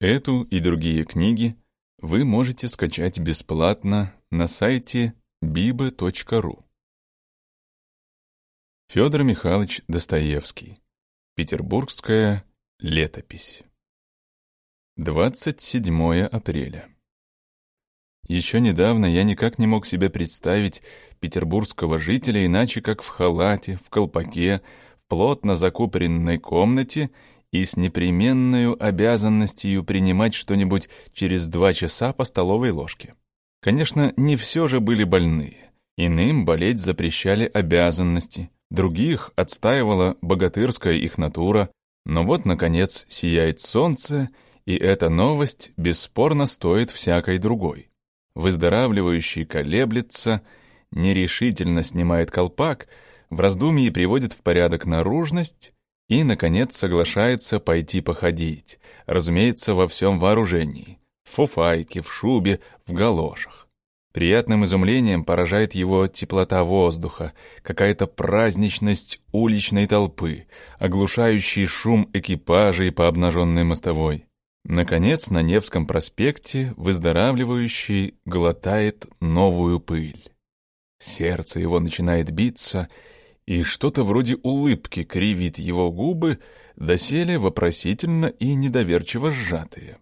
Эту и другие книги вы можете скачать бесплатно на сайте biba.ru. Федор Михайлович Достоевский. Петербургская летопись. 27 апреля. Еще недавно я никак не мог себе представить петербургского жителя иначе, как в халате, в колпаке, в плотно закупоренной комнате и с непременной обязанностью принимать что-нибудь через два часа по столовой ложке. Конечно, не все же были больные. Иным болеть запрещали обязанности, других отстаивала богатырская их натура, но вот, наконец, сияет солнце, и эта новость бесспорно стоит всякой другой. Выздоравливающий колеблется, нерешительно снимает колпак, в раздумье приводит в порядок наружность, и, наконец, соглашается пойти походить, разумеется, во всем вооружении, в фуфайке, в шубе, в галошах. Приятным изумлением поражает его теплота воздуха, какая-то праздничность уличной толпы, оглушающий шум экипажей по обнаженной мостовой. Наконец, на Невском проспекте выздоравливающий глотает новую пыль. Сердце его начинает биться, и что-то вроде улыбки кривит его губы, доселе вопросительно и недоверчиво сжатые.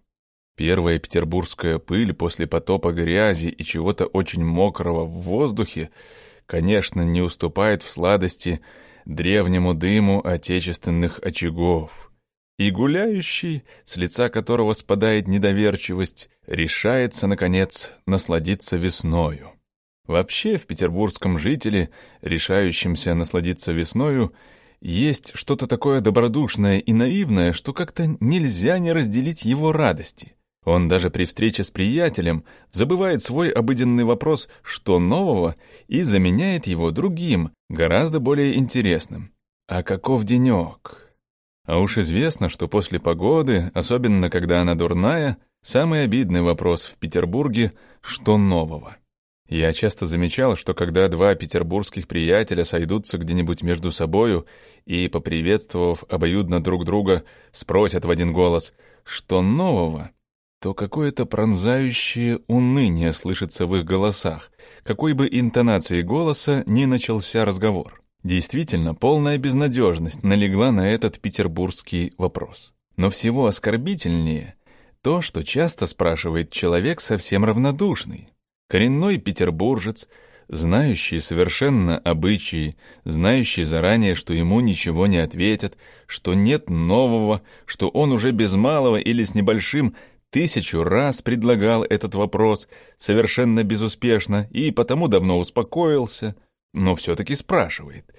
Первая петербургская пыль после потопа грязи и чего-то очень мокрого в воздухе, конечно, не уступает в сладости древнему дыму отечественных очагов. И гуляющий, с лица которого спадает недоверчивость, решается, наконец, насладиться весною. Вообще в петербургском жителе, решающемся насладиться весною, есть что-то такое добродушное и наивное, что как-то нельзя не разделить его радости. Он даже при встрече с приятелем забывает свой обыденный вопрос «что нового?» и заменяет его другим, гораздо более интересным. «А каков денек?» А уж известно, что после погоды, особенно когда она дурная, самый обидный вопрос в Петербурге «что нового?». Я часто замечал, что когда два петербургских приятеля сойдутся где-нибудь между собою и, поприветствовав обоюдно друг друга, спросят в один голос «что нового?», то какое-то пронзающее уныние слышится в их голосах, какой бы интонацией голоса ни начался разговор. Действительно, полная безнадежность налегла на этот петербургский вопрос. Но всего оскорбительнее то, что часто спрашивает человек совсем равнодушный, Коренной петербуржец, знающий совершенно обычаи, знающий заранее, что ему ничего не ответят, что нет нового, что он уже без малого или с небольшим тысячу раз предлагал этот вопрос, совершенно безуспешно, и потому давно успокоился, но все-таки спрашивает.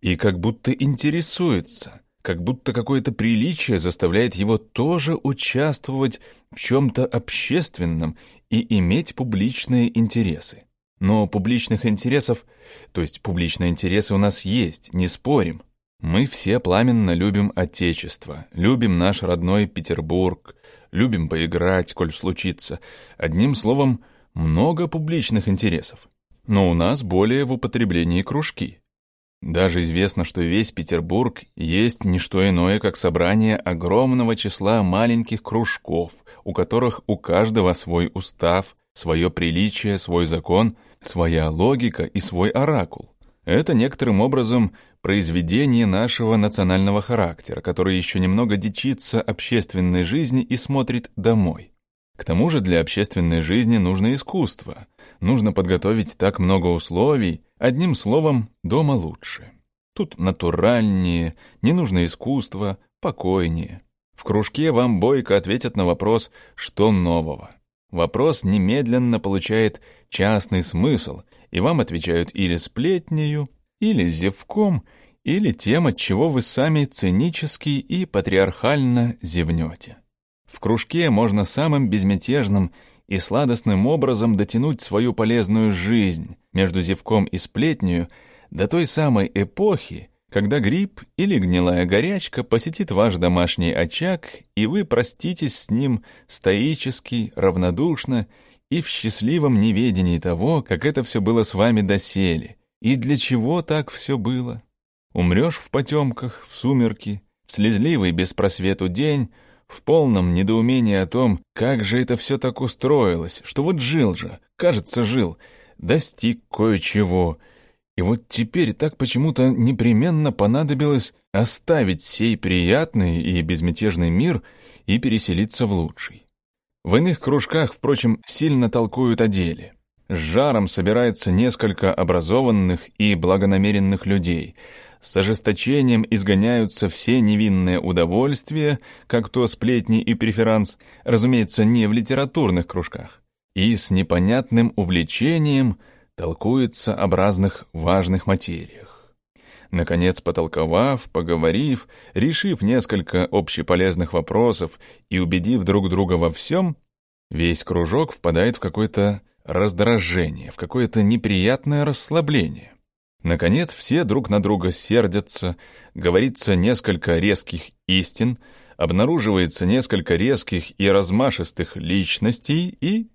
И как будто интересуется, как будто какое-то приличие заставляет его тоже участвовать в чем-то общественном и иметь публичные интересы. Но публичных интересов, то есть публичные интересы у нас есть, не спорим. Мы все пламенно любим Отечество, любим наш родной Петербург, любим поиграть, коль случится. Одним словом, много публичных интересов. Но у нас более в употреблении кружки. Даже известно, что весь Петербург есть не что иное, как собрание огромного числа маленьких кружков, у которых у каждого свой устав, свое приличие, свой закон, своя логика и свой оракул. Это некоторым образом произведение нашего национального характера, который еще немного дичится общественной жизни и смотрит домой. К тому же для общественной жизни нужно искусство, нужно подготовить так много условий, одним словом, дома лучше. Тут натуральнее, не нужно искусство, покойнее. В кружке вам бойко ответят на вопрос «что нового?». Вопрос немедленно получает частный смысл, и вам отвечают или сплетнею, или зевком, или тем, от чего вы сами цинически и патриархально зевнете. В кружке можно самым безмятежным и сладостным образом дотянуть свою полезную жизнь между зевком и сплетнею до той самой эпохи, когда грипп или гнилая горячка посетит ваш домашний очаг, и вы проститесь с ним стоически, равнодушно и в счастливом неведении того, как это все было с вами доселе, и для чего так все было. Умрешь в потемках, в сумерки, в слезливый беспросвету день, в полном недоумении о том, как же это все так устроилось, что вот жил же, кажется, жил, достиг кое-чего, и вот теперь так почему-то непременно понадобилось оставить сей приятный и безмятежный мир и переселиться в лучший. В иных кружках, впрочем, сильно толкуют о деле. С жаром собирается несколько образованных и благонамеренных людей. С ожесточением изгоняются все невинные удовольствия, как то сплетни и преферанс, разумеется, не в литературных кружках. И с непонятным увлечением толкуется об разных важных материях. Наконец, потолковав, поговорив, решив несколько общеполезных вопросов и убедив друг друга во всем, весь кружок впадает в какой-то раздражение, в какое-то неприятное расслабление. Наконец, все друг на друга сердятся, говорится несколько резких истин, обнаруживается несколько резких и размашистых личностей и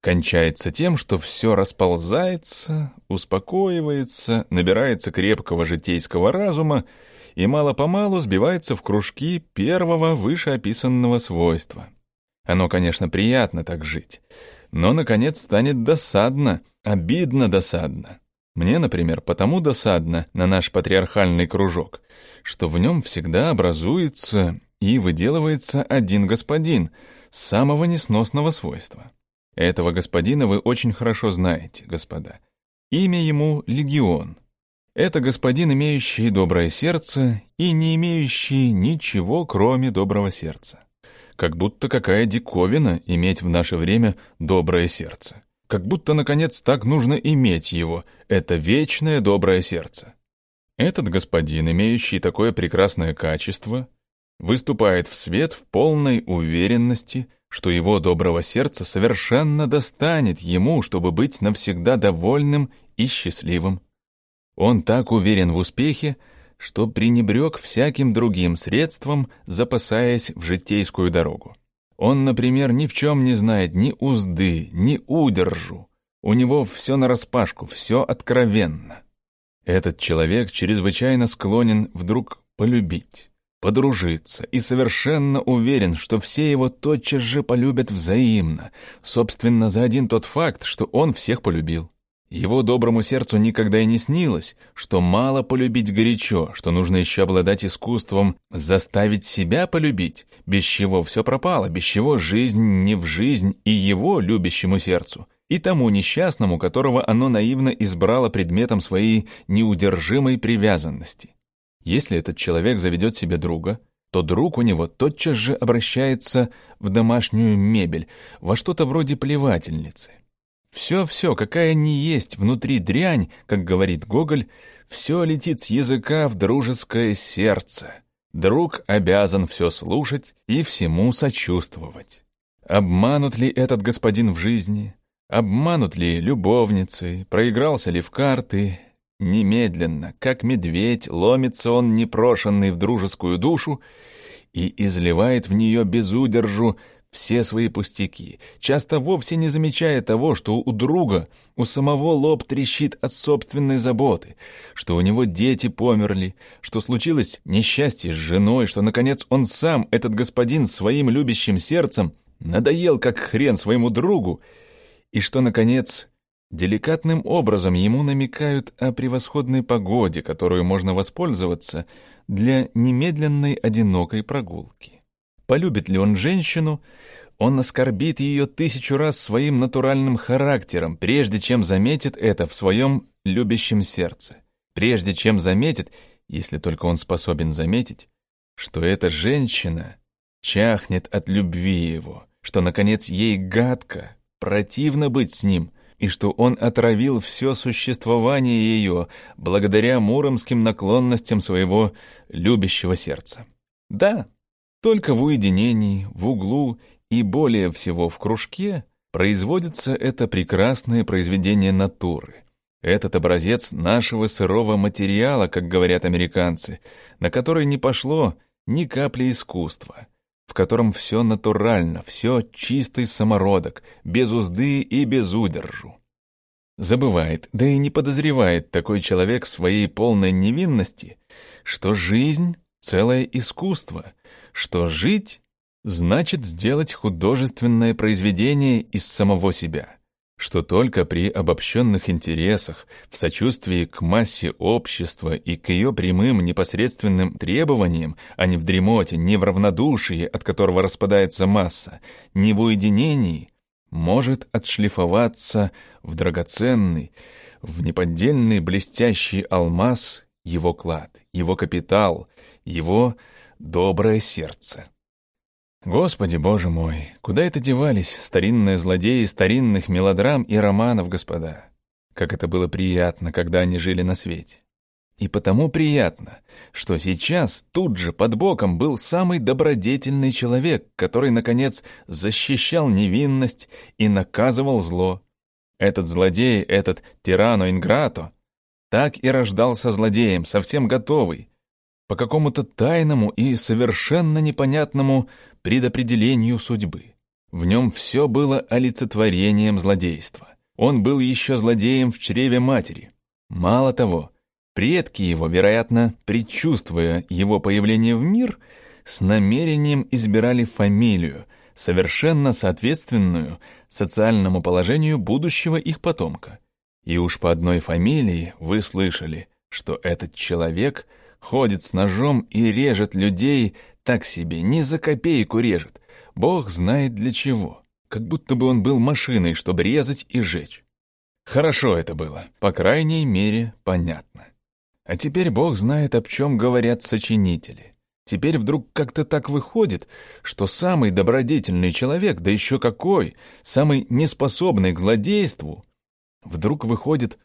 кончается тем, что все расползается, успокоивается, набирается крепкого житейского разума и мало-помалу сбивается в кружки первого вышеописанного свойства. Оно, конечно, приятно так жить, но, наконец, станет досадно, обидно досадно. Мне, например, потому досадно на наш патриархальный кружок, что в нем всегда образуется и выделывается один господин самого несносного свойства. Этого господина вы очень хорошо знаете, господа. Имя ему — Легион. Это господин, имеющий доброе сердце и не имеющий ничего, кроме доброго сердца. Как будто какая диковина иметь в наше время доброе сердце. Как будто, наконец, так нужно иметь его, это вечное доброе сердце. Этот господин, имеющий такое прекрасное качество, выступает в свет в полной уверенности, что его доброго сердца совершенно достанет ему, чтобы быть навсегда довольным и счастливым. Он так уверен в успехе, что пренебрег всяким другим средством, запасаясь в житейскую дорогу. Он, например, ни в чем не знает ни узды, ни удержу. У него все нараспашку, все откровенно. Этот человек чрезвычайно склонен вдруг полюбить, подружиться и совершенно уверен, что все его тотчас же полюбят взаимно, собственно, за один тот факт, что он всех полюбил. Его доброму сердцу никогда и не снилось, что мало полюбить горячо, что нужно еще обладать искусством заставить себя полюбить, без чего все пропало, без чего жизнь не в жизнь и его любящему сердцу, и тому несчастному, которого оно наивно избрало предметом своей неудержимой привязанности. Если этот человек заведет себе друга, то друг у него тотчас же обращается в домашнюю мебель, во что-то вроде плевательницы. Все-все, какая ни есть внутри дрянь, как говорит Гоголь, все летит с языка в дружеское сердце. Друг обязан все слушать и всему сочувствовать. Обманут ли этот господин в жизни? Обманут ли любовницы? Проигрался ли в карты? Немедленно, как медведь, ломится он непрошенный в дружескую душу и изливает в нее без удержу все свои пустяки, часто вовсе не замечая того, что у друга у самого лоб трещит от собственной заботы, что у него дети померли, что случилось несчастье с женой, что, наконец, он сам, этот господин, своим любящим сердцем надоел как хрен своему другу, и что, наконец, деликатным образом ему намекают о превосходной погоде, которую можно воспользоваться для немедленной одинокой прогулки. Полюбит ли он женщину, он оскорбит ее тысячу раз своим натуральным характером, прежде чем заметит это в своем любящем сердце. Прежде чем заметит, если только он способен заметить, что эта женщина чахнет от любви его, что, наконец, ей гадко, противно быть с ним, и что он отравил все существование ее благодаря муромским наклонностям своего любящего сердца. Да, только в уединении, в углу и более всего в кружке производится это прекрасное произведение натуры. Этот образец нашего сырого материала, как говорят американцы, на который не пошло ни капли искусства, в котором все натурально, все чистый самородок, без узды и без удержу. Забывает, да и не подозревает такой человек в своей полной невинности, что жизнь — целое искусство — что жить значит сделать художественное произведение из самого себя, что только при обобщенных интересах, в сочувствии к массе общества и к ее прямым непосредственным требованиям, а не в дремоте, не в равнодушии, от которого распадается масса, не в уединении, может отшлифоваться в драгоценный, в неподдельный блестящий алмаз его клад, его капитал, его доброе сердце. Господи, Боже мой, куда это девались старинные злодеи старинных мелодрам и романов, господа? Как это было приятно, когда они жили на свете. И потому приятно, что сейчас тут же под боком был самый добродетельный человек, который, наконец, защищал невинность и наказывал зло. Этот злодей, этот тирано инграто, так и рождался злодеем, совсем готовый, по какому-то тайному и совершенно непонятному предопределению судьбы. В нем все было олицетворением злодейства. Он был еще злодеем в чреве матери. Мало того, предки его, вероятно, предчувствуя его появление в мир, с намерением избирали фамилию, совершенно соответственную социальному положению будущего их потомка. И уж по одной фамилии вы слышали, что этот человек — ходит с ножом и режет людей так себе, ни за копейку режет. Бог знает для чего. Как будто бы он был машиной, чтобы резать и жечь. Хорошо это было, по крайней мере, понятно. А теперь Бог знает, об чем говорят сочинители. Теперь вдруг как-то так выходит, что самый добродетельный человек, да еще какой, самый неспособный к злодейству, вдруг выходит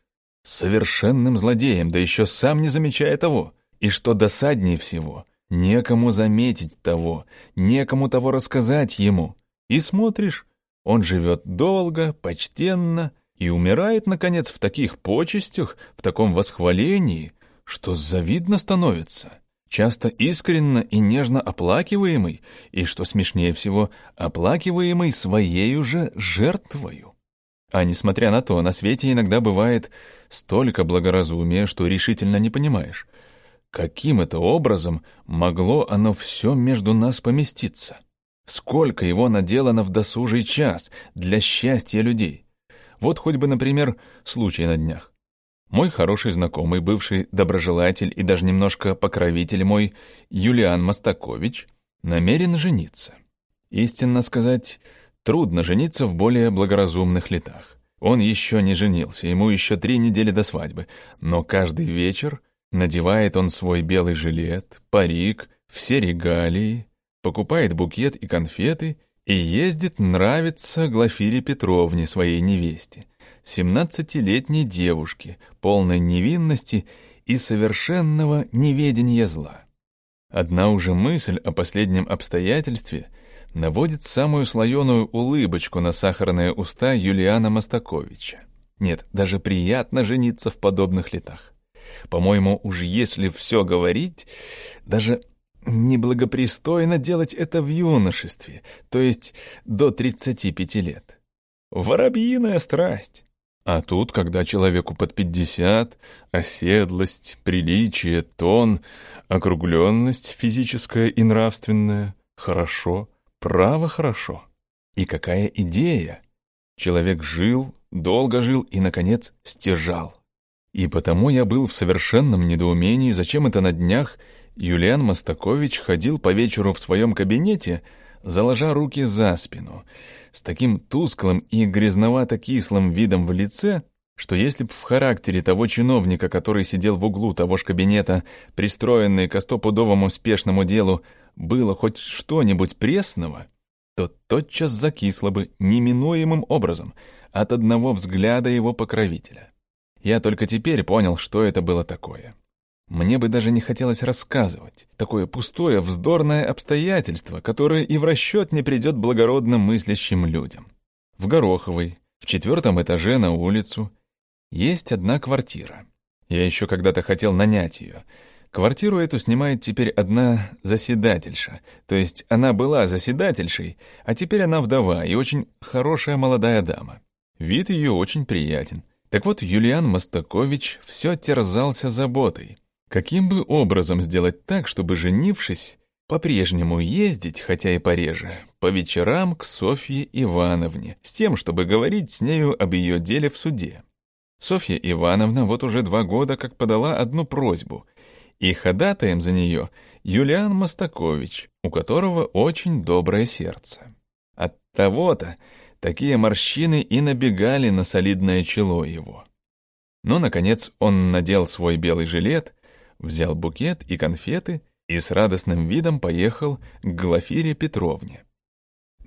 совершенным злодеем, да еще сам не замечая того. И что досаднее всего, некому заметить того, некому того рассказать ему. И смотришь, он живет долго, почтенно и умирает, наконец, в таких почестях, в таком восхвалении, что завидно становится, часто искренно и нежно оплакиваемый, и, что смешнее всего, оплакиваемый своей уже жертвою. А несмотря на то, на свете иногда бывает столько благоразумия, что решительно не понимаешь, Каким это образом могло оно все между нас поместиться? Сколько его наделано в досужий час для счастья людей? Вот хоть бы, например, случай на днях. Мой хороший знакомый, бывший доброжелатель и даже немножко покровитель мой, Юлиан Мостакович, намерен жениться. Истинно сказать, трудно жениться в более благоразумных летах. Он еще не женился, ему еще три недели до свадьбы, но каждый вечер Надевает он свой белый жилет, парик, все регалии, покупает букет и конфеты и ездит нравится Глафире Петровне, своей невесте, семнадцатилетней девушке, полной невинности и совершенного неведения зла. Одна уже мысль о последнем обстоятельстве наводит самую слоеную улыбочку на сахарные уста Юлиана Мостаковича. Нет, даже приятно жениться в подобных летах. По-моему, уж если все говорить, даже неблагопристойно делать это в юношестве, то есть до 35 лет. Воробьиная страсть. А тут, когда человеку под 50, оседлость, приличие, тон, округленность физическая и нравственная, хорошо, право хорошо. И какая идея! Человек жил, долго жил и, наконец, стяжал. И потому я был в совершенном недоумении, зачем это на днях Юлиан Мостакович ходил по вечеру в своем кабинете, заложа руки за спину, с таким тусклым и грязновато-кислым видом в лице, что если б в характере того чиновника, который сидел в углу того ж кабинета, пристроенный к стопудовому спешному делу, было хоть что-нибудь пресного, то тотчас закисло бы неминуемым образом от одного взгляда его покровителя. Я только теперь понял, что это было такое. Мне бы даже не хотелось рассказывать. Такое пустое, вздорное обстоятельство, которое и в расчет не придет благородным мыслящим людям. В Гороховой, в четвертом этаже на улицу, есть одна квартира. Я еще когда-то хотел нанять ее. Квартиру эту снимает теперь одна заседательша. То есть она была заседательшей, а теперь она вдова и очень хорошая молодая дама. Вид ее очень приятен. Так вот, Юлиан Мостакович все терзался заботой. Каким бы образом сделать так, чтобы, женившись, по-прежнему ездить, хотя и пореже, по вечерам к Софье Ивановне, с тем, чтобы говорить с нею об ее деле в суде. Софья Ивановна вот уже два года как подала одну просьбу, и ходатаем за нее Юлиан Мостакович, у которого очень доброе сердце. От того-то такие морщины и набегали на солидное чело его. Но, наконец, он надел свой белый жилет, взял букет и конфеты и с радостным видом поехал к Глафире Петровне.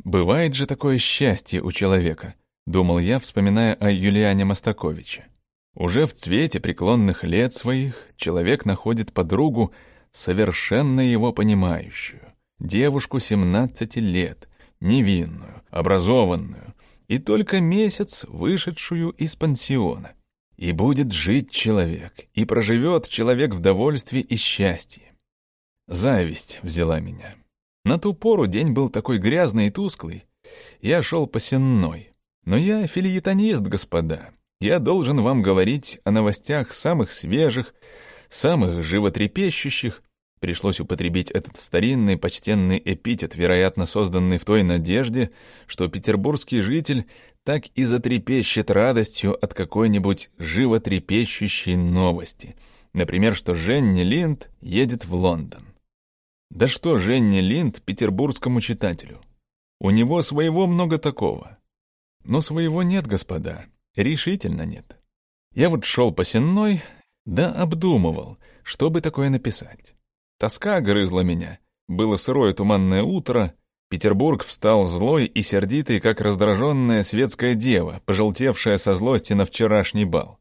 «Бывает же такое счастье у человека», — думал я, вспоминая о Юлиане Мостаковиче. Уже в цвете преклонных лет своих человек находит подругу, совершенно его понимающую, девушку 17 лет, невинную, образованную, и только месяц вышедшую из пансиона. И будет жить человек, и проживет человек в довольстве и счастье. Зависть взяла меня. На ту пору день был такой грязный и тусклый. Я шел по сенной. Но я фильетонист, господа. Я должен вам говорить о новостях самых свежих, самых животрепещущих. Пришлось употребить этот старинный почтенный эпитет, вероятно, созданный в той надежде, что петербургский житель так и затрепещет радостью от какой-нибудь животрепещущей новости. Например, что Женни Линд едет в Лондон. Да что Женни Линд петербургскому читателю? У него своего много такого. Но своего нет, господа. Решительно нет. Я вот шел по сенной, да обдумывал, что бы такое написать. Тоска грызла меня. Было сырое туманное утро, Петербург встал злой и сердитый, как раздраженная светская дева, пожелтевшая со злости на вчерашний бал.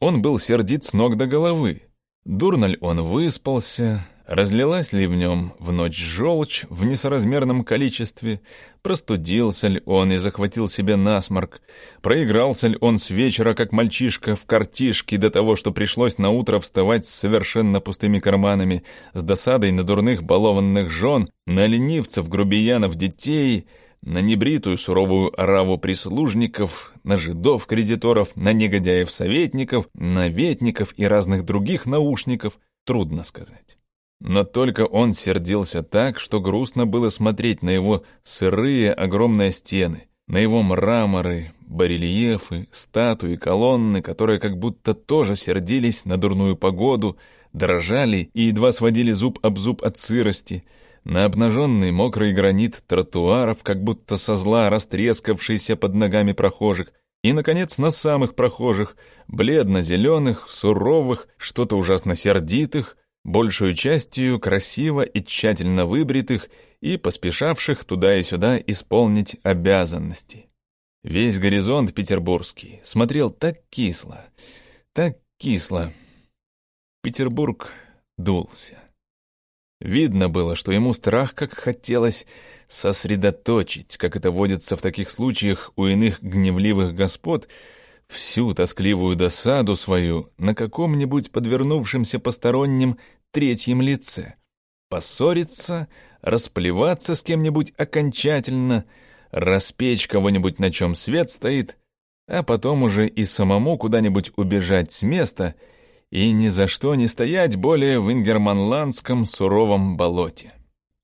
Он был сердит с ног до головы. Дурно ли он выспался, Разлилась ли в нем в ночь желчь в несоразмерном количестве? Простудился ли он и захватил себе насморк? Проигрался ли он с вечера, как мальчишка, в картишке до того, что пришлось на утро вставать с совершенно пустыми карманами, с досадой на дурных балованных жен, на ленивцев, грубиянов, детей, на небритую суровую ораву прислужников, на жидов-кредиторов, на негодяев-советников, на ветников и разных других наушников, трудно сказать. Но только он сердился так, что грустно было смотреть на его сырые огромные стены, на его мраморы, барельефы, статуи, колонны, которые как будто тоже сердились на дурную погоду, дрожали и едва сводили зуб об зуб от сырости, на обнаженный мокрый гранит тротуаров, как будто со зла растрескавшийся под ногами прохожих, и, наконец, на самых прохожих, бледно-зеленых, суровых, что-то ужасно сердитых, большую частью красиво и тщательно выбритых и поспешавших туда и сюда исполнить обязанности. Весь горизонт петербургский смотрел так кисло, так кисло. Петербург дулся. Видно было, что ему страх как хотелось сосредоточить, как это водится в таких случаях у иных гневливых господ, всю тоскливую досаду свою на каком-нибудь подвернувшемся постороннем третьем лице. Поссориться, расплеваться с кем-нибудь окончательно, распечь кого-нибудь, на чем свет стоит, а потом уже и самому куда-нибудь убежать с места и ни за что не стоять более в ингерманландском суровом болоте.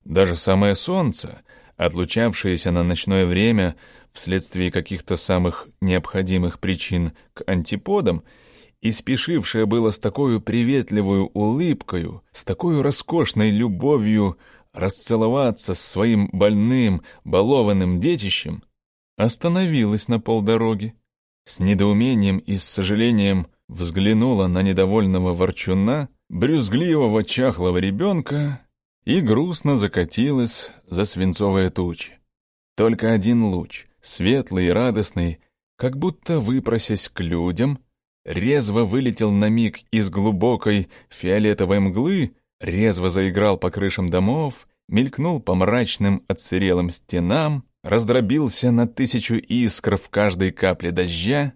Даже самое солнце, отлучавшееся на ночное время, вследствие каких-то самых необходимых причин к антиподам, и спешившая было с такой приветливой улыбкою, с такой роскошной любовью расцеловаться с своим больным, балованным детищем, остановилась на полдороги, с недоумением и с сожалением взглянула на недовольного ворчуна, брюзгливого чахлого ребенка и грустно закатилась за свинцовые тучи. Только один луч, светлый и радостный, как будто выпросясь к людям, резво вылетел на миг из глубокой фиолетовой мглы, резво заиграл по крышам домов, мелькнул по мрачным отсырелым стенам, раздробился на тысячу искр в каждой капле дождя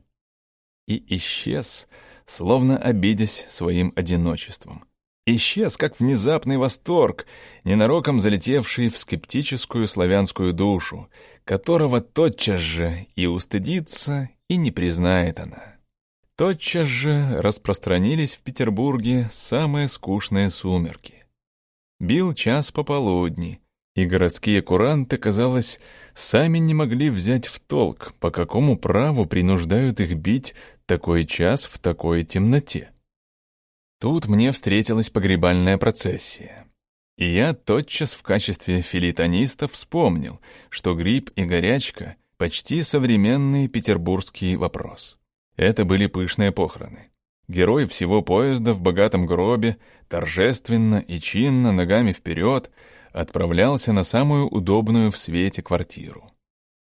и исчез, словно обидясь своим одиночеством. Исчез, как внезапный восторг, ненароком залетевший в скептическую славянскую душу, которого тотчас же и устыдится, и не признает она. Тотчас же распространились в Петербурге самые скучные сумерки. Бил час пополудни, и городские куранты, казалось, сами не могли взять в толк, по какому праву принуждают их бить такой час в такой темноте. Тут мне встретилась погребальная процессия. И я тотчас в качестве филитониста вспомнил, что грипп и горячка — почти современный петербургский вопрос. Это были пышные похороны. Герой всего поезда в богатом гробе, торжественно и чинно, ногами вперед, отправлялся на самую удобную в свете квартиру.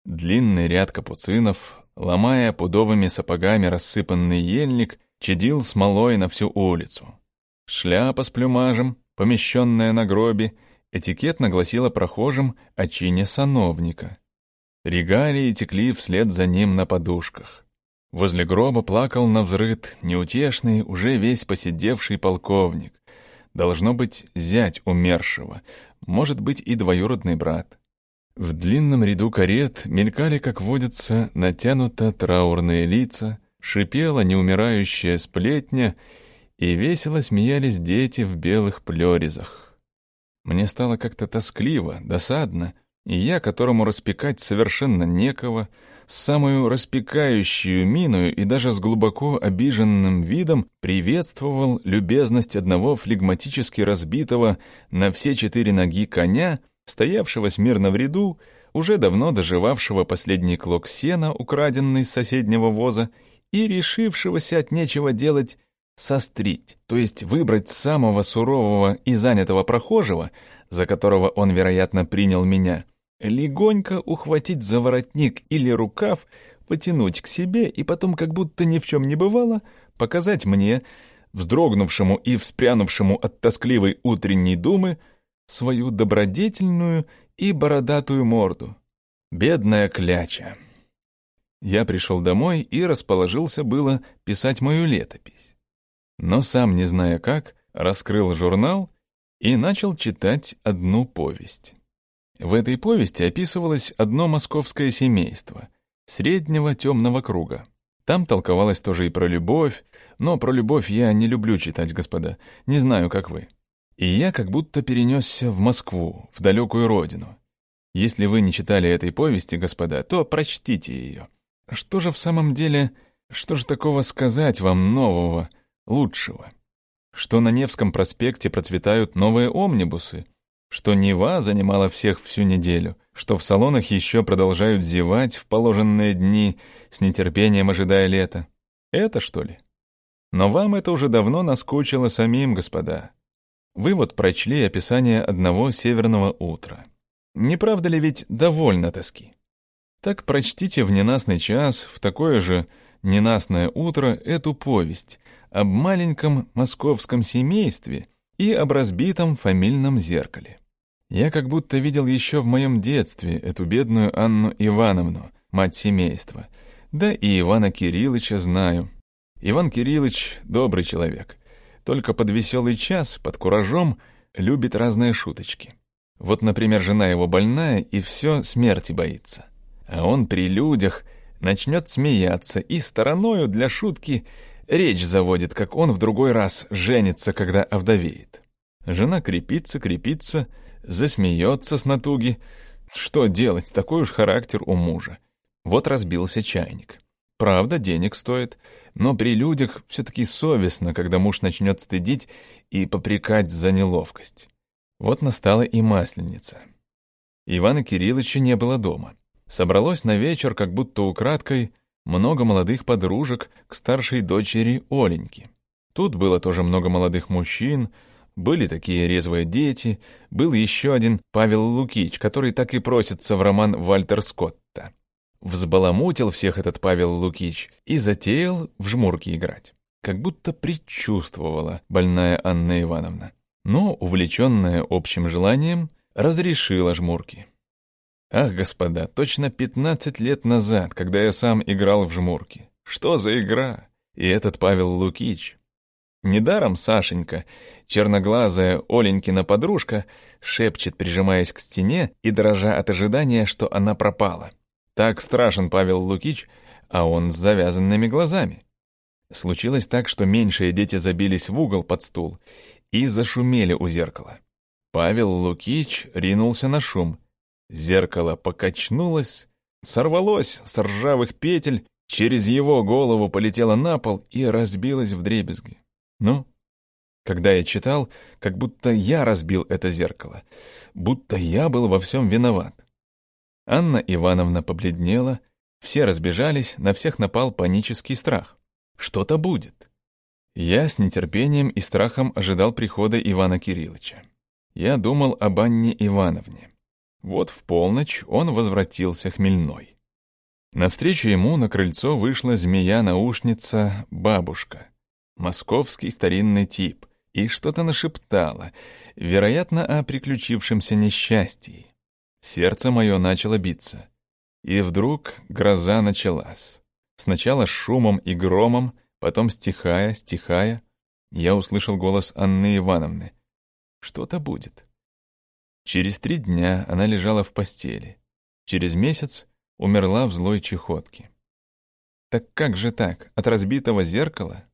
Длинный ряд капуцинов, ломая пудовыми сапогами рассыпанный ельник, чадил смолой на всю улицу. Шляпа с плюмажем, помещенная на гробе, этикетно гласила прохожим о чине сановника. Регалии текли вслед за ним на подушках. Возле гроба плакал на взрыд неутешный, уже весь посидевший полковник. Должно быть, зять умершего, может быть, и двоюродный брат. В длинном ряду карет мелькали, как водится, натянуто траурные лица, шипела неумирающая сплетня, и весело смеялись дети в белых плерезах. Мне стало как-то тоскливо, досадно, и я, которому распекать совершенно некого, с самую распекающую миною и даже с глубоко обиженным видом приветствовал любезность одного флегматически разбитого на все четыре ноги коня, стоявшего смирно в ряду, уже давно доживавшего последний клок сена, украденный с соседнего воза, и решившегося от нечего делать сострить, то есть выбрать самого сурового и занятого прохожего, за которого он, вероятно, принял меня, легонько ухватить за воротник или рукав, потянуть к себе и потом, как будто ни в чем не бывало, показать мне, вздрогнувшему и вспрянувшему от тоскливой утренней думы, свою добродетельную и бородатую морду. Бедная кляча. Я пришел домой и расположился было писать мою летопись. Но сам, не зная как, раскрыл журнал и начал читать одну повесть. В этой повести описывалось одно московское семейство, среднего темного круга. Там толковалось тоже и про любовь, но про любовь я не люблю читать, господа, не знаю, как вы. И я как будто перенесся в Москву, в далекую родину. Если вы не читали этой повести, господа, то прочтите ее. Что же в самом деле, что же такого сказать вам нового, лучшего? Что на Невском проспекте процветают новые омнибусы, что Нева занимала всех всю неделю, что в салонах еще продолжают зевать в положенные дни, с нетерпением ожидая лета. Это что ли? Но вам это уже давно наскучило самим, господа. Вы вот прочли описание одного северного утра. Не правда ли ведь довольно тоски? Так прочтите в ненастный час, в такое же ненастное утро, эту повесть об маленьком московском семействе и об разбитом фамильном зеркале. Я как будто видел еще в моем детстве эту бедную Анну Ивановну, мать семейства. Да и Ивана Кирилловича знаю. Иван Кириллович — добрый человек. Только под веселый час, под куражом, любит разные шуточки. Вот, например, жена его больная и все смерти боится. А он при людях начнет смеяться и стороною для шутки речь заводит, как он в другой раз женится, когда овдовеет. Жена крепится, крепится — засмеется с натуги. Что делать, такой уж характер у мужа. Вот разбился чайник. Правда, денег стоит, но при людях все-таки совестно, когда муж начнет стыдить и попрекать за неловкость. Вот настала и масленица. Ивана Кирилловича не было дома. Собралось на вечер, как будто украдкой, много молодых подружек к старшей дочери Оленьки. Тут было тоже много молодых мужчин, были такие резвые дети, был еще один Павел Лукич, который так и просится в роман Вальтер Скотта. Взбаламутил всех этот Павел Лукич и затеял в жмурки играть. Как будто предчувствовала больная Анна Ивановна. Но, увлеченная общим желанием, разрешила жмурки. Ах, господа, точно пятнадцать лет назад, когда я сам играл в жмурки. Что за игра? И этот Павел Лукич, Недаром Сашенька, черноглазая Оленькина подружка, шепчет, прижимаясь к стене и дрожа от ожидания, что она пропала. Так страшен Павел Лукич, а он с завязанными глазами. Случилось так, что меньшие дети забились в угол под стул и зашумели у зеркала. Павел Лукич ринулся на шум. Зеркало покачнулось, сорвалось с ржавых петель, через его голову полетело на пол и разбилось в дребезги. Ну, когда я читал, как будто я разбил это зеркало, будто я был во всем виноват. Анна Ивановна побледнела, все разбежались, на всех напал панический страх. Что-то будет. Я с нетерпением и страхом ожидал прихода Ивана Кирилловича. Я думал об Анне Ивановне. Вот в полночь он возвратился хмельной. Навстречу ему на крыльцо вышла змея-наушница бабушка. Московский старинный тип. И что-то нашептала, вероятно, о приключившемся несчастье. Сердце мое начало биться. И вдруг гроза началась. Сначала шумом и громом, потом стихая, стихая. Я услышал голос Анны Ивановны. Что-то будет. Через три дня она лежала в постели. Через месяц умерла в злой чехотке. Так как же так? От разбитого зеркала?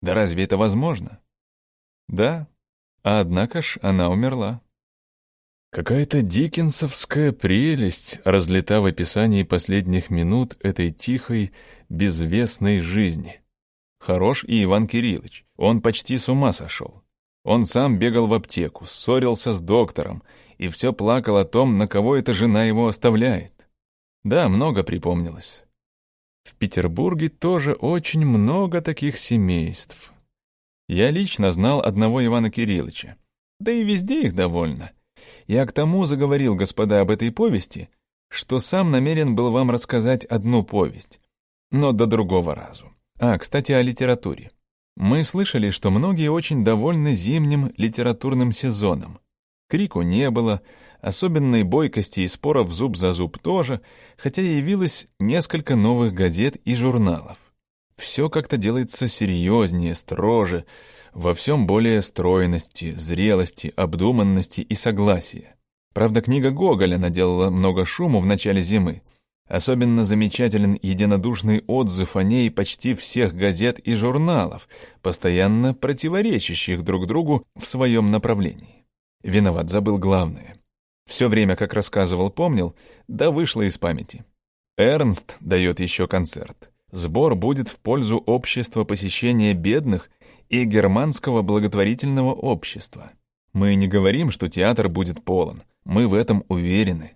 Да разве это возможно? Да, а однако ж она умерла. Какая-то диккенсовская прелесть разлета в описании последних минут этой тихой, безвестной жизни. Хорош и Иван Кириллович, он почти с ума сошел. Он сам бегал в аптеку, ссорился с доктором и все плакал о том, на кого эта жена его оставляет. Да, много припомнилось. В Петербурге тоже очень много таких семейств. Я лично знал одного Ивана Кирилловича. Да и везде их довольно. Я к тому заговорил, господа, об этой повести, что сам намерен был вам рассказать одну повесть, но до другого разу. А, кстати, о литературе. Мы слышали, что многие очень довольны зимним литературным сезоном. Крику не было, особенной бойкости и споров зуб за зуб тоже, хотя явилось несколько новых газет и журналов. Все как-то делается серьезнее, строже, во всем более стройности, зрелости, обдуманности и согласия. Правда, книга Гоголя наделала много шуму в начале зимы. Особенно замечателен единодушный отзыв о ней почти всех газет и журналов, постоянно противоречащих друг другу в своем направлении. Виноват, забыл главное. Все время, как рассказывал, помнил, да вышло из памяти. Эрнст дает еще концерт. Сбор будет в пользу общества посещения бедных и германского благотворительного общества. Мы не говорим, что театр будет полон. Мы в этом уверены.